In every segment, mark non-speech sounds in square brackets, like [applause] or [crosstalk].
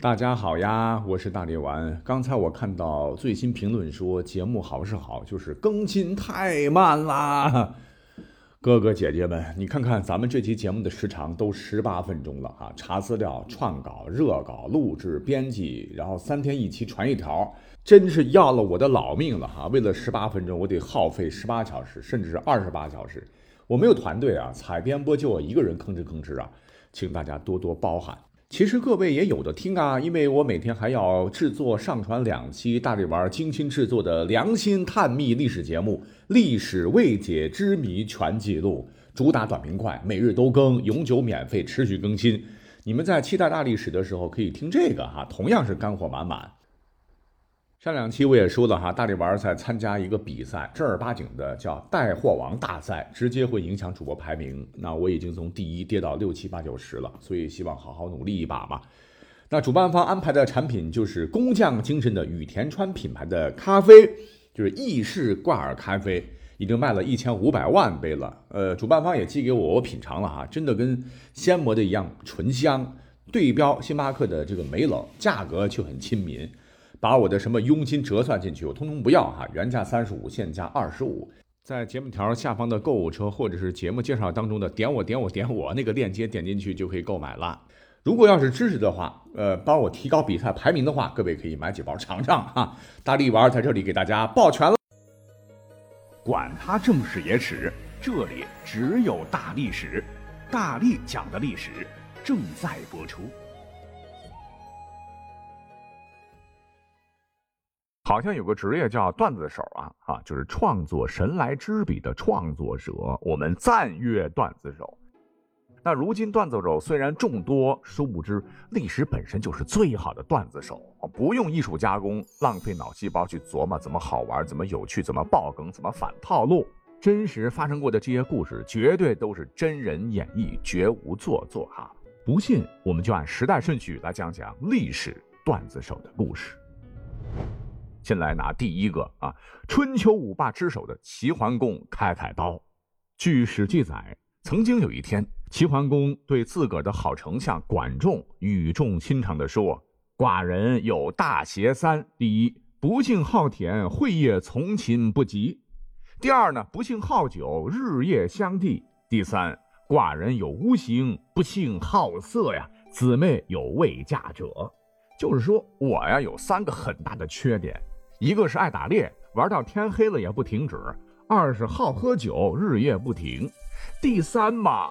大家好呀，我是大力丸。刚才我看到最新评论说节目好是好，就是更新太慢啦。[laughs] 哥哥姐姐们，你看看咱们这期节目的时长都十八分钟了哈，查资料、创稿、热稿、录制、编辑，然后三天一期传一条，真是要了我的老命了哈。为了十八分钟，我得耗费十八小时，甚至是二十八小时。我没有团队啊，采编播就我一个人吭哧吭哧啊，请大家多多包涵。其实各位也有的听啊，因为我每天还要制作上传两期大力丸精心制作的良心探秘历史节目《历史未解之谜全记录》，主打短平快，每日都更，永久免费，持续更新。你们在期待大历史的时候可以听这个哈，同样是干货满满。上两期我也说了哈，大力丸在参加一个比赛，正儿八经的叫带货王大赛，直接会影响主播排名。那我已经从第一跌到六七八九十了，所以希望好好努力一把嘛。那主办方安排的产品就是工匠精神的羽田川品牌的咖啡，就是意式挂耳咖啡，已经卖了一千五百万杯了。呃，主办方也寄给我，我品尝了哈，真的跟鲜磨的一样醇香，对标星巴克的这个梅冷，价格却很亲民。把我的什么佣金折算进去，我通通不要哈，原价三十五，现价二十五。在节目条下方的购物车或者是节目介绍当中的点我点我点我那个链接点进去就可以购买了。如果要是支持的话，呃，帮我提高比赛排名的话，各位可以买几包尝尝哈。大力丸在这里给大家抱拳了。管他正史野史，这里只有大历史，大力讲的历史正在播出。好像有个职业叫段子手啊，啊，就是创作神来之笔的创作者，我们赞誉段子手。那如今段子手虽然众多，殊不知历史本身就是最好的段子手，不用艺术加工，浪费脑细胞去琢磨怎么好玩、怎么有趣、怎么爆梗、怎么反套路。真实发生过的这些故事，绝对都是真人演绎，绝无做作哈。不信，我们就按时代顺序来讲讲历史段子手的故事。先来拿第一个啊，春秋五霸之首的齐桓公开开刀。据史记载，曾经有一天，齐桓公对自个儿的好丞相管仲语重心长地说：“寡人有大邪三：第一，不幸好田，会夜从禽不及；第二呢，不幸好酒，日夜相地；第三，寡人有无形，不幸好色呀，姊妹有未嫁者。”就是说我呀，有三个很大的缺点。一个是爱打猎，玩到天黑了也不停止；二是好喝酒，日夜不停；第三嘛，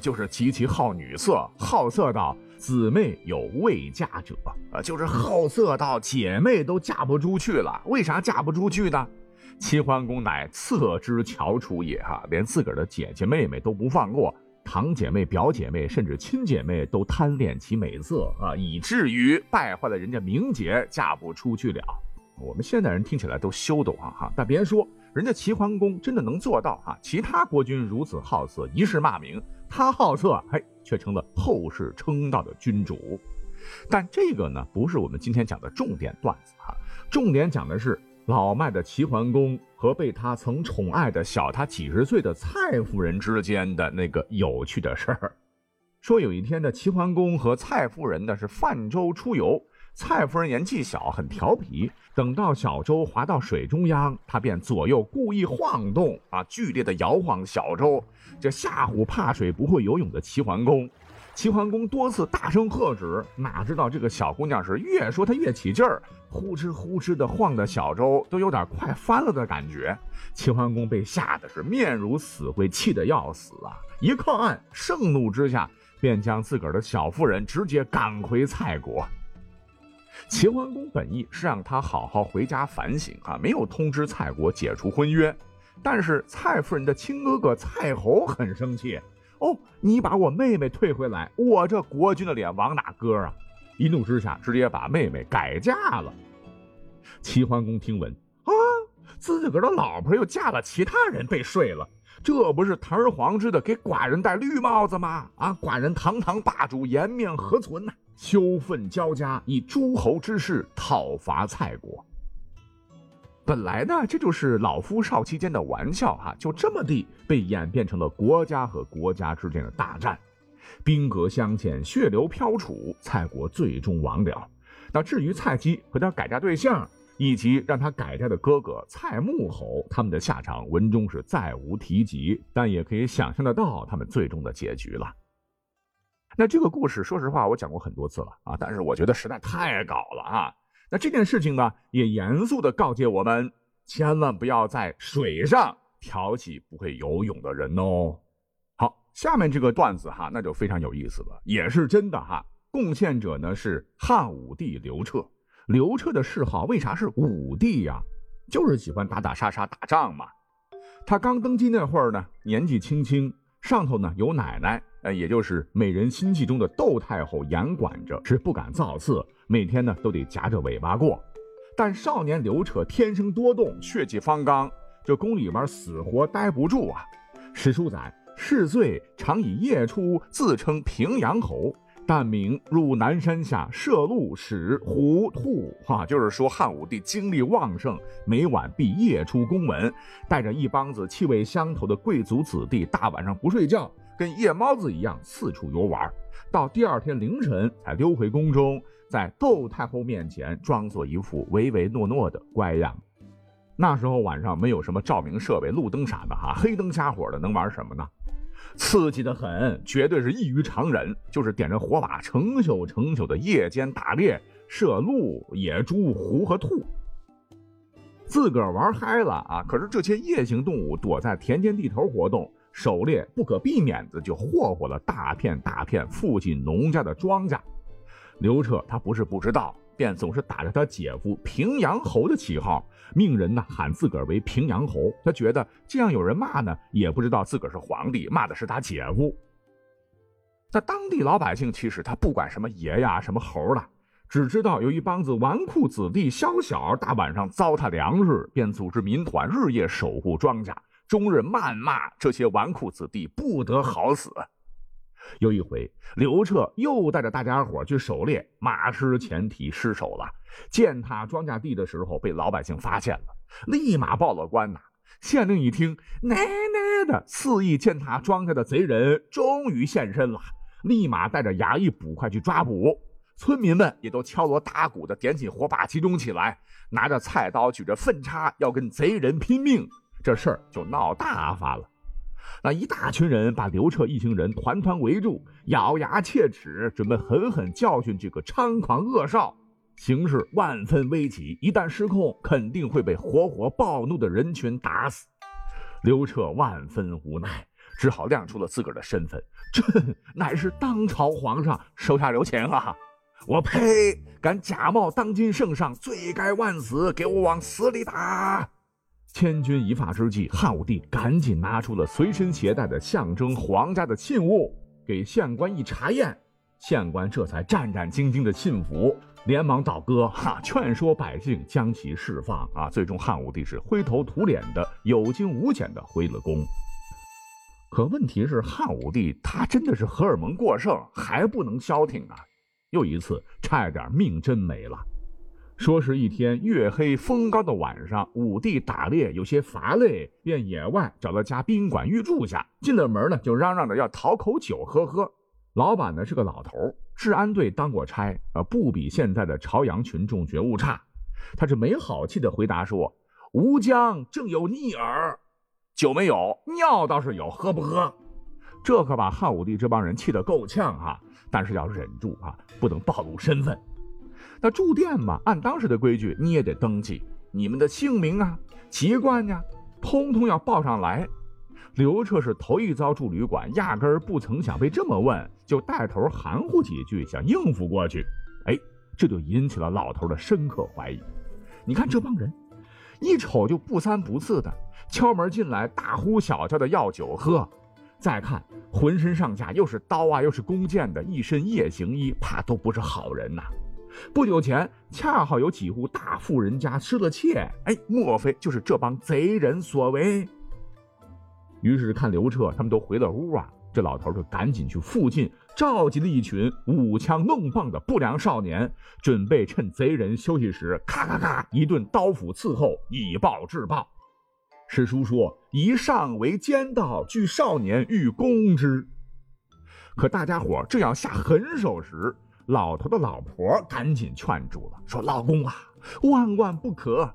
就是极其好女色，好色到姊妹有未嫁者，啊，就是好色到姐妹都嫁不出去了。为啥嫁不出去呢？齐桓公乃侧之翘楚也，哈，连自个儿的姐姐妹妹都不放过，堂姐妹、表姐妹，甚至亲姐妹都贪恋其美色啊，以至于败坏了人家名节，嫁不出去了。我们现代人听起来都羞得慌哈，但别说人家齐桓公真的能做到哈。其他国君如此好色，一世骂名，他好色，嘿，却成了后世称道的君主。但这个呢，不是我们今天讲的重点段子哈。重点讲的是老迈的齐桓公和被他曾宠爱的小他几十岁的蔡夫人之间的那个有趣的事儿。说有一天的齐桓公和蔡夫人呢是泛舟出游。蔡夫人年纪小，很调皮。等到小舟划到水中央，她便左右故意晃动，啊，剧烈的摇晃小舟，这吓唬怕水、不会游泳的齐桓公。齐桓公多次大声喝止，哪知道这个小姑娘是越说她越起劲儿，呼哧呼哧的晃的小舟都有点快翻了的感觉。齐桓公被吓得是面如死灰，气得要死啊！一靠岸，盛怒之下，便将自个儿的小夫人直接赶回蔡国。齐桓公本意是让他好好回家反省啊，没有通知蔡国解除婚约。但是蔡夫人的亲哥哥蔡侯很生气哦，你把我妹妹退回来，我这国君的脸往哪搁啊？一怒之下，直接把妹妹改嫁了。齐桓公听闻啊，自个儿的老婆又嫁了其他人，被睡了，这不是堂而皇之的给寡人戴绿帽子吗？啊，寡人堂堂霸主，颜面何存呢？羞愤交加，以诸侯之势讨伐蔡国。本来呢，这就是老夫少妻间的玩笑哈，就这么地被演变成了国家和国家之间的大战。兵戈相见，血流飘杵，蔡国最终亡了。那至于蔡姬和他改嫁对象，以及让他改嫁的哥哥蔡穆侯，他们的下场文中是再无提及，但也可以想象得到他们最终的结局了。那这个故事，说实话，我讲过很多次了啊，但是我觉得实在太搞了啊。那这件事情呢，也严肃的告诫我们，千万不要在水上挑起不会游泳的人哦。好，下面这个段子哈，那就非常有意思了，也是真的哈。贡献者呢是汉武帝刘彻。刘彻的谥号为啥是武帝呀？就是喜欢打打杀杀、打仗嘛。他刚登基那会儿呢，年纪轻轻，上头呢有奶奶。呃，也就是美人心计中的窦太后严管着，是不敢造次，每天呢都得夹着尾巴过。但少年刘彻天生多动，血气方刚，这宫里边死活待不住啊。史书载，嗜醉常以夜出，自称平阳侯。但名入南山下射鹿、使虎、兔，哈，就是说汉武帝精力旺盛，每晚必夜出宫门，带着一帮子气味相投的贵族子弟，大晚上不睡觉。跟夜猫子一样四处游玩，到第二天凌晨才溜回宫中，在窦太后面前装作一副唯唯诺诺的乖样。那时候晚上没有什么照明设备、路灯啥的哈，黑灯瞎火的能玩什么呢？刺激的很，绝对是异于常人。就是点着火把，成宿成宿的夜间打猎，射鹿、野猪、狐和兔，自个儿玩嗨了啊！可是这些夜行动物躲在田间地头活动。狩猎不可避免的就霍霍了大片大片父亲农家的庄稼。刘彻他不是不知道，便总是打着他姐夫平阳侯的旗号，命人呢喊自个儿为平阳侯。他觉得这样有人骂呢，也不知道自个儿是皇帝，骂的是他姐夫。在当地老百姓其实他不管什么爷呀什么猴了，只知道有一帮子纨绔子弟宵小大晚上糟蹋粮食，便组织民团日夜守护庄稼。终日谩骂这些纨绔子弟不得好死。有一回，刘彻又带着大家伙去狩猎，马失前蹄失手了，践踏庄稼地的时候被老百姓发现了，立马报了官呐。县令一听，奶奶的，肆意践踏庄稼的贼人终于现身了，立马带着衙役捕快去抓捕。村民们也都敲锣打鼓的点起火把集中起来，拿着菜刀，举着粪叉，要跟贼人拼命。这事儿就闹大发了，那一大群人把刘彻一行人团团围住，咬牙切齿，准备狠狠教训这个猖狂恶少。形势万分危急，一旦失控，肯定会被活活暴怒的人群打死。刘彻万分无奈，只好亮出了自个儿的身份：朕 [laughs] 乃是当朝皇上，手下留情啊！我呸！敢假冒当今圣上，罪该万死！给我往死里打！千钧一发之际，汉武帝赶紧拿出了随身携带的象征皇家的信物，给县官一查验，县官这才战战兢兢的信服，连忙倒戈，哈，劝说百姓将其释放。啊，最终汉武帝是灰头土脸的，有惊无险的回了宫。可问题是，汉武帝他真的是荷尔蒙过剩，还不能消停啊！又一次差点命真没了。说是一天月黑风高的晚上，武帝打猎有些乏累，便野外找了家宾馆寓住下。进了门呢，就嚷嚷着要讨口酒喝喝。老板呢是个老头，治安队当过差，呃，不比现在的朝阳群众觉悟差。他是没好气的回答说：“吴江正有逆耳，酒没有，尿倒是有，喝不喝？”这可把汉武帝这帮人气得够呛啊！但是要忍住啊，不能暴露身份。那住店嘛，按当时的规矩，你也得登记你们的姓名啊、籍贯呀，通通要报上来。刘彻是头一遭住旅馆，压根儿不曾想被这么问，就带头含糊几句，想应付过去。哎，这就引起了老头的深刻怀疑。你看这帮人，一瞅就不三不四的，敲门进来，大呼小叫的要酒喝。再看浑身上下又是刀啊，又是弓箭的，一身夜行衣，怕都不是好人呐。不久前，恰好有几户大富人家失了窃，哎，莫非就是这帮贼人所为？于是看刘彻他们都回了屋啊，这老头就赶紧去附近召集了一群舞枪弄棒的不良少年，准备趁贼人休息时，咔咔咔一顿刀斧伺候，以暴制暴。史书说：“以上为奸盗，惧少年欲攻之。”可大家伙正要下狠手时，老头的老婆赶紧劝住了，说：“老公啊，万万不可。”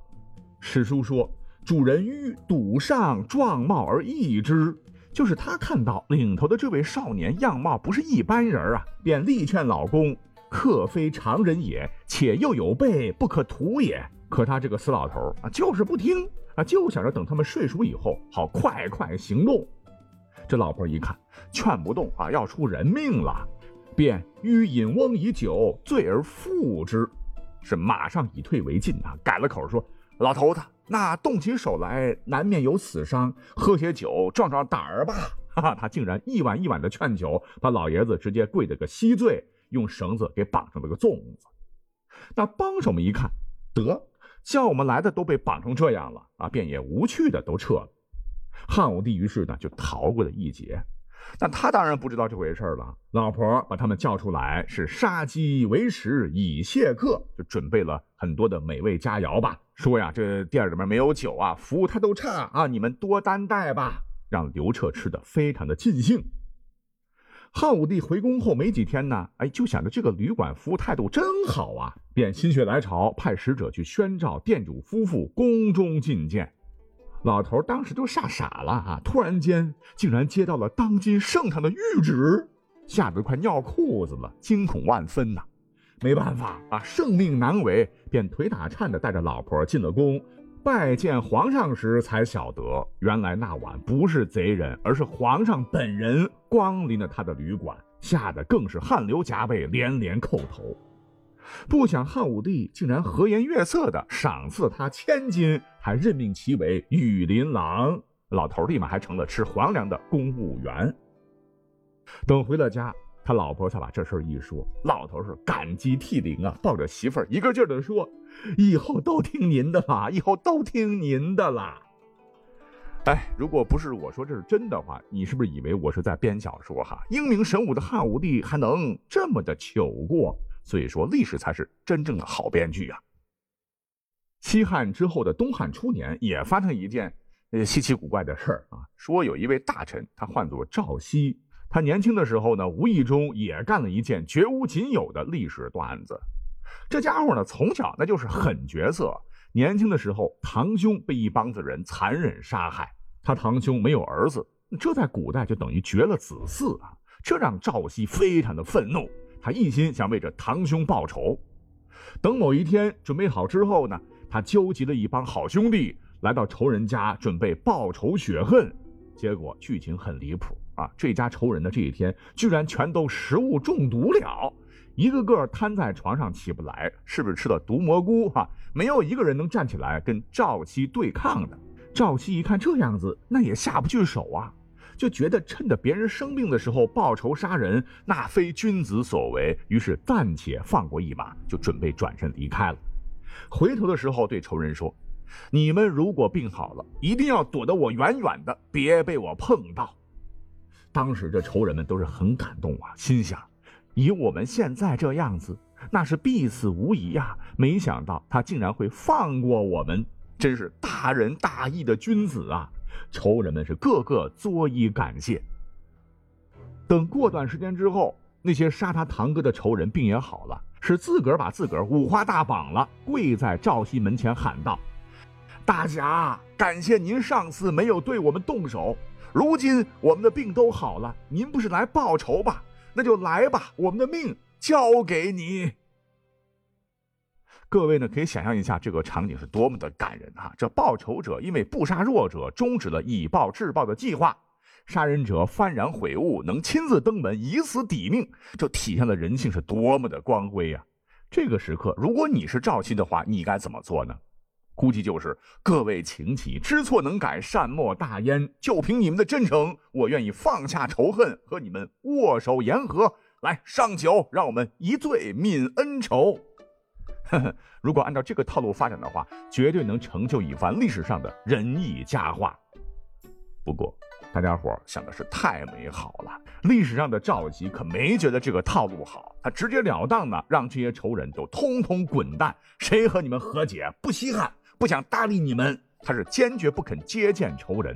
史书说：“主人欲赌上状貌而异之。”就是他看到领头的这位少年样貌不是一般人啊，便力劝老公：“客非常人也，且又有备，不可图也。”可他这个死老头啊，就是不听啊，就想着等他们睡熟以后，好快快行动。这老婆一看劝不动啊，要出人命了，便欲饮翁以酒醉而复之，是马上以退为进啊，改了口说：“老头子，那动起手来难免有死伤，喝些酒壮壮胆儿吧。[laughs] ”哈哈，他竟然一碗一碗的劝酒，把老爷子直接跪得个稀醉，用绳子给绑成了个粽子。那帮手们一看，得叫我们来的都被绑成这样了啊，便也无趣的都撤了。汉武帝于是呢就逃过了一劫，但他当然不知道这回事了。老婆把他们叫出来，是杀鸡为食以谢客，就准备了很多的美味佳肴吧。说呀，这店里面没有酒啊，服务态度差啊，你们多担待吧。让刘彻吃的非常的尽兴。汉武帝回宫后没几天呢，哎，就想着这个旅馆服务态度真好啊，便心血来潮派使者去宣召店主夫妇宫中觐见。老头当时都吓傻了啊！突然间竟然接到了当今圣上的谕旨，吓得快尿裤子了，惊恐万分呐！没办法啊，圣命难违，便腿打颤的带着老婆进了宫，拜见皇上时才晓得，原来那晚不是贼人，而是皇上本人光临了他的旅馆，吓得更是汗流浃背，连连叩头。不想汉武帝竟然和颜悦色的赏赐他千金，还任命其为羽林郎。老头立马还成了吃皇粮的公务员。等回了家，他老婆才把这事儿一说，老头是感激涕零啊，抱着媳妇儿一个劲儿的说：“以后都听您的啦，以后都听您的啦。”哎，如果不是我说这是真的话，你是不是以为我是在编小说哈？英明神武的汉武帝还能这么的糗过？所以说，历史才是真正的好编剧啊。西汉之后的东汉初年，也发生一件呃稀奇古怪的事儿啊。说有一位大臣，他唤作赵熙，他年轻的时候呢，无意中也干了一件绝无仅有的历史段子。这家伙呢，从小那就是狠角色。年轻的时候，堂兄被一帮子人残忍杀害，他堂兄没有儿子，这在古代就等于绝了子嗣啊。这让赵熙非常的愤怒。他一心想为这堂兄报仇，等某一天准备好之后呢，他纠集了一帮好兄弟来到仇人家，准备报仇雪恨。结果剧情很离谱啊！这家仇人的这一天居然全都食物中毒了，一个个瘫在床上起不来，是不是吃了毒蘑菇？哈，没有一个人能站起来跟赵七对抗的。赵七一看这样子，那也下不去手啊。就觉得趁着别人生病的时候报仇杀人，那非君子所为，于是暂且放过一马，就准备转身离开了。回头的时候对仇人说：“你们如果病好了，一定要躲得我远远的，别被我碰到。”当时这仇人们都是很感动啊，心想：以我们现在这样子，那是必死无疑呀。没想到他竟然会放过我们，真是大仁大义的君子啊！仇人们是个个作揖感谢。等过段时间之后，那些杀他堂哥的仇人病也好了，是自个儿把自个儿五花大绑了，跪在赵熙门前喊道：“大侠，感谢您上次没有对我们动手，如今我们的病都好了，您不是来报仇吧？那就来吧，我们的命交给你。”各位呢，可以想象一下这个场景是多么的感人哈！这报仇者因为不杀弱者，终止了以暴制暴的计划；杀人者幡然悔悟，能亲自登门以死抵命，这体现了人性是多么的光辉呀！这个时刻，如果你是赵熙的话，你该怎么做呢？估计就是各位请起，知错能改，善莫大焉。就凭你们的真诚，我愿意放下仇恨，和你们握手言和。来上酒，让我们一醉泯恩仇。呵呵，如果按照这个套路发展的话，绝对能成就一番历史上的仁义佳话。不过，大家伙想的是太美好了。历史上的赵姬可没觉得这个套路好，他直截了当的让这些仇人都通通滚蛋，谁和你们和解不稀罕，不想搭理你们，他是坚决不肯接见仇人。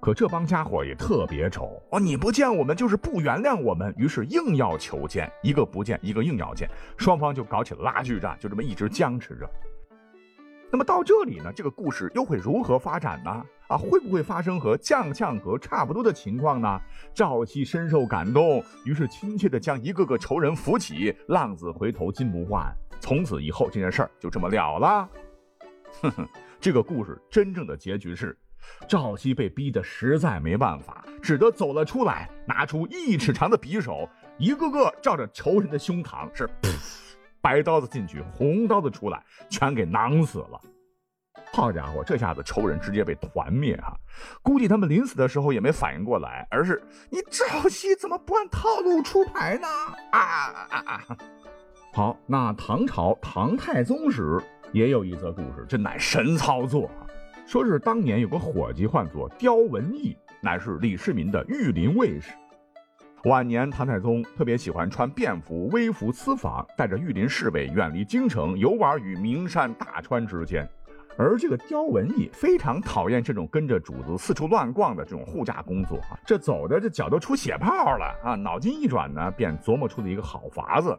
可这帮家伙也特别丑哦！你不见我们就是不原谅我们，于是硬要求见，一个不见，一个硬要见，双方就搞起了拉锯战，就这么一直僵持着。那么到这里呢，这个故事又会如何发展呢？啊，会不会发生和将相和差不多的情况呢？赵姬深受感动，于是亲切地将一个个仇人扶起，浪子回头金不换，从此以后这件事儿就这么了了。[laughs] 哼哼，这个故事真正的结局是。赵熙被逼得实在没办法，只得走了出来，拿出一尺长的匕首，一个个照着仇人的胸膛，是白刀子进去，红刀子出来，全给囊死了。好家伙，这下子仇人直接被团灭啊！估计他们临死的时候也没反应过来，而是你赵熙怎么不按套路出牌呢？啊啊啊！好，那唐朝唐太宗时也有一则故事，真乃神操作啊！说是当年有个伙计唤作刁文义，乃是李世民的御林卫士。晚年唐太宗特别喜欢穿便服、微服私访，带着御林侍卫远离京城，游玩于名山大川之间。而这个刁文义非常讨厌这种跟着主子四处乱逛的这种护驾工作啊，这走的这脚都出血泡了啊！脑筋一转呢，便琢磨出了一个好法子。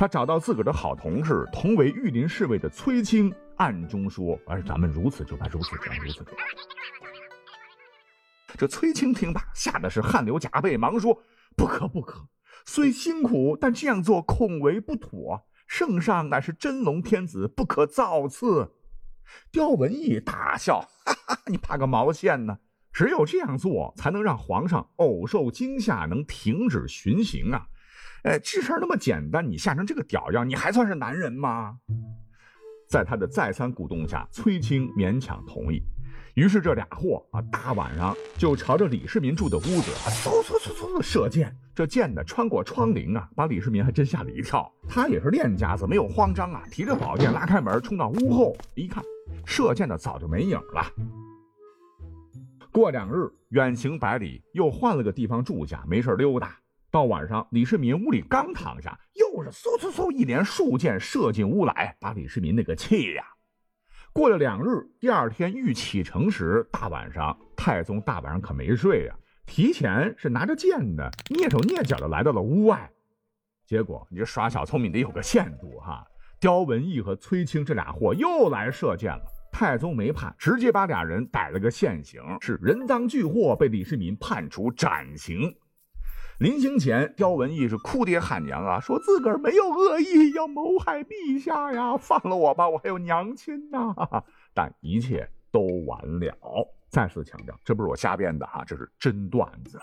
他找到自个儿的好同事，同为御林侍卫的崔清。暗中说：“而咱们如此就办，如此这般，如此这般。”这崔青听罢，吓得是汗流浃背，忙说：“不可不可！虽辛苦，但这样做恐为不妥。圣上乃是真龙天子，不可造次。”刁文义大笑：“哈哈，你怕个毛线呢？只有这样做，才能让皇上偶受惊吓，能停止巡行啊！哎，这事儿那么简单，你吓成这个屌样，你还算是男人吗？”在他的再三鼓动下，崔青勉强同意。于是这俩货啊，大晚上就朝着李世民住的屋子啊嗖嗖嗖嗖的射箭。这箭呢，穿过窗棂啊，把李世民还真吓了一跳。他也是练家子，没有慌张啊，提着宝剑拉开门，冲到屋后一看，射箭的早就没影了。过两日，远行百里，又换了个地方住下，没事溜达。到晚上，李世民屋里刚躺下，又是嗖嗖嗖一连数箭射进屋来，把李世民那个气呀！过了两日，第二天欲启程时，大晚上，太宗大晚上可没睡呀，提前是拿着剑呢，蹑手蹑脚的来到了屋外。结果，你这耍小聪明得有个限度哈！刁文义和崔清这俩货又来射箭了，太宗没怕，直接把俩人逮了个现行，是人赃俱获，被李世民判处斩刑。临行前，刁文义是哭爹喊娘啊，说自个儿没有恶意，要谋害陛下呀，放了我吧，我还有娘亲呐。[laughs] 但一切都完了。再次强调，这不是我瞎编的哈，这是真段子。